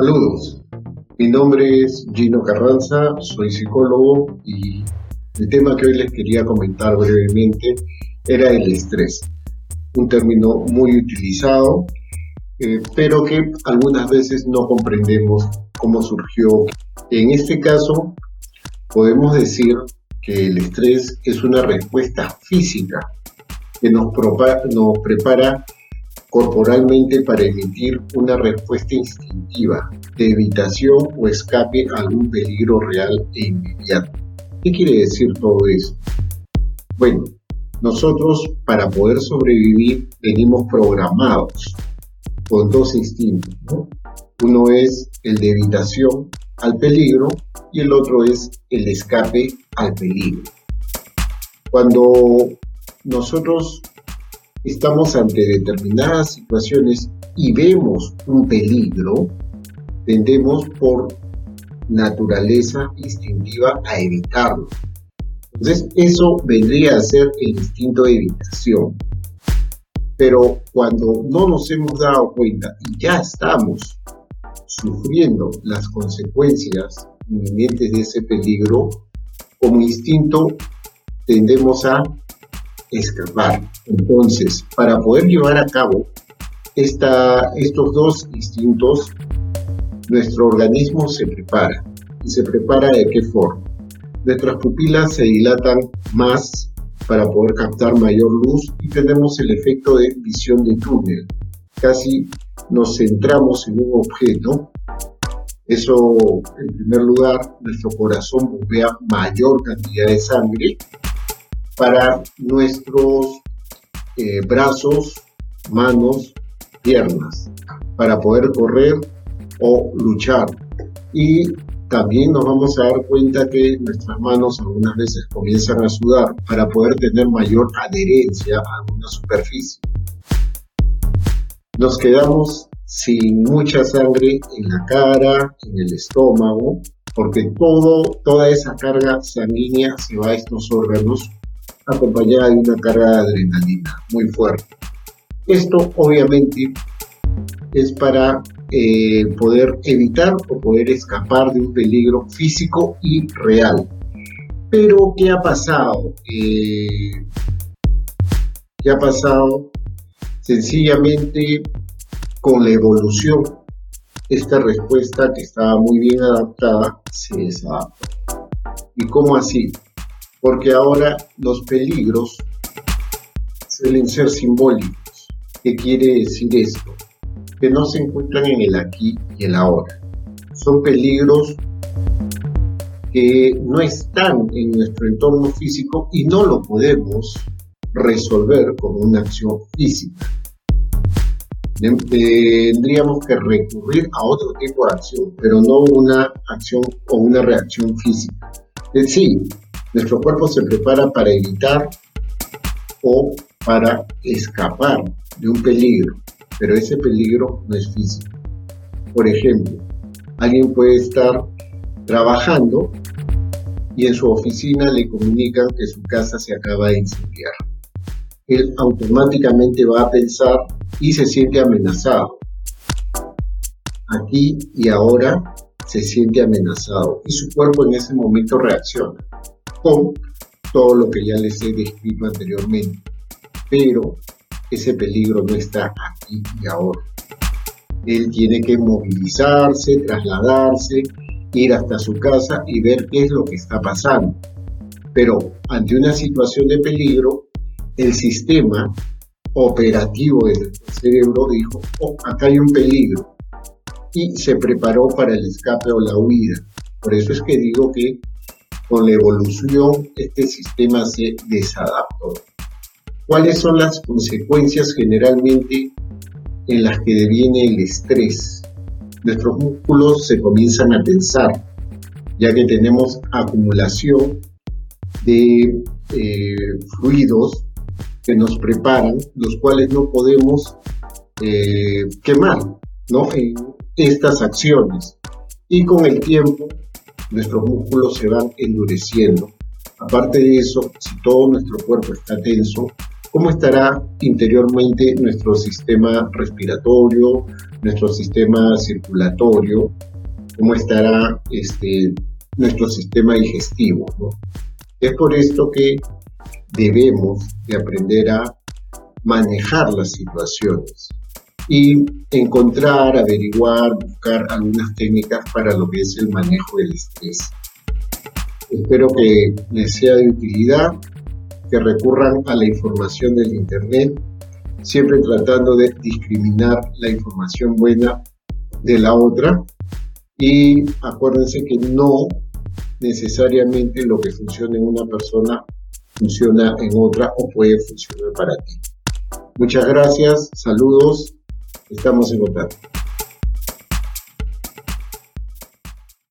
Saludos, mi nombre es Gino Carranza, soy psicólogo y el tema que hoy les quería comentar brevemente era el estrés, un término muy utilizado, eh, pero que algunas veces no comprendemos cómo surgió. En este caso, podemos decir que el estrés es una respuesta física que nos, nos prepara corporalmente para emitir una respuesta instintiva de evitación o escape a algún peligro real e inmediato. ¿Qué quiere decir todo eso? Bueno, nosotros para poder sobrevivir venimos programados con dos instintos. Uno es el de evitación al peligro y el otro es el escape al peligro. Cuando nosotros estamos ante determinadas situaciones y vemos un peligro, tendemos por naturaleza instintiva a evitarlo. Entonces, eso vendría a ser el instinto de evitación. Pero cuando no nos hemos dado cuenta y ya estamos sufriendo las consecuencias inminentes de ese peligro, como instinto tendemos a escapar. Entonces, para poder llevar a cabo esta, estos dos instintos, nuestro organismo se prepara. ¿Y se prepara de qué forma? Nuestras pupilas se dilatan más para poder captar mayor luz y tenemos el efecto de visión de túnel. Casi nos centramos en un objeto. Eso, en primer lugar, nuestro corazón bombea mayor cantidad de sangre para nuestros eh, brazos, manos, piernas, para poder correr o luchar. Y también nos vamos a dar cuenta que nuestras manos algunas veces comienzan a sudar para poder tener mayor adherencia a alguna superficie. Nos quedamos sin mucha sangre en la cara, en el estómago, porque todo, toda esa carga sanguínea se va a estos órganos acompañada de una carga de adrenalina muy fuerte. Esto obviamente es para eh, poder evitar o poder escapar de un peligro físico y real. Pero, ¿qué ha pasado? Eh, ¿Qué ha pasado? Sencillamente, con la evolución, esta respuesta que estaba muy bien adaptada se desadapta. ¿Y cómo así? Porque ahora los peligros suelen ser simbólicos. ¿Qué quiere decir esto? Que no se encuentran en el aquí y el ahora. Son peligros que no están en nuestro entorno físico y no lo podemos resolver con una acción física. Tendríamos que recurrir a otro tipo de acción, pero no una acción o una reacción física. Es decir, nuestro cuerpo se prepara para evitar o para escapar de un peligro, pero ese peligro no es físico. Por ejemplo, alguien puede estar trabajando y en su oficina le comunican que su casa se acaba de incendiar. Él automáticamente va a pensar y se siente amenazado. Aquí y ahora se siente amenazado y su cuerpo en ese momento reacciona con todo lo que ya les he descrito anteriormente. Pero ese peligro no está aquí y ahora. Él tiene que movilizarse, trasladarse, ir hasta su casa y ver qué es lo que está pasando. Pero ante una situación de peligro, el sistema operativo del cerebro dijo, oh, acá hay un peligro, y se preparó para el escape o la huida. Por eso es que digo que con la evolución este sistema se desadaptó. ¿Cuáles son las consecuencias generalmente en las que deviene el estrés? Nuestros músculos se comienzan a tensar, ya que tenemos acumulación de eh, fluidos que nos preparan, los cuales no podemos eh, quemar ¿no? en estas acciones. Y con el tiempo nuestros músculos se van endureciendo. Aparte de eso, si todo nuestro cuerpo está tenso, cómo estará interiormente nuestro sistema respiratorio, nuestro sistema circulatorio, cómo estará este, nuestro sistema digestivo. Es por esto que debemos de aprender a manejar las situaciones y encontrar, averiguar, buscar algunas técnicas para lo que es el manejo del estrés. Espero que les sea de utilidad, que recurran a la información del Internet, siempre tratando de discriminar la información buena de la otra y acuérdense que no necesariamente lo que funciona en una persona funciona en otra o puede funcionar para ti. Muchas gracias, saludos, estamos en contacto.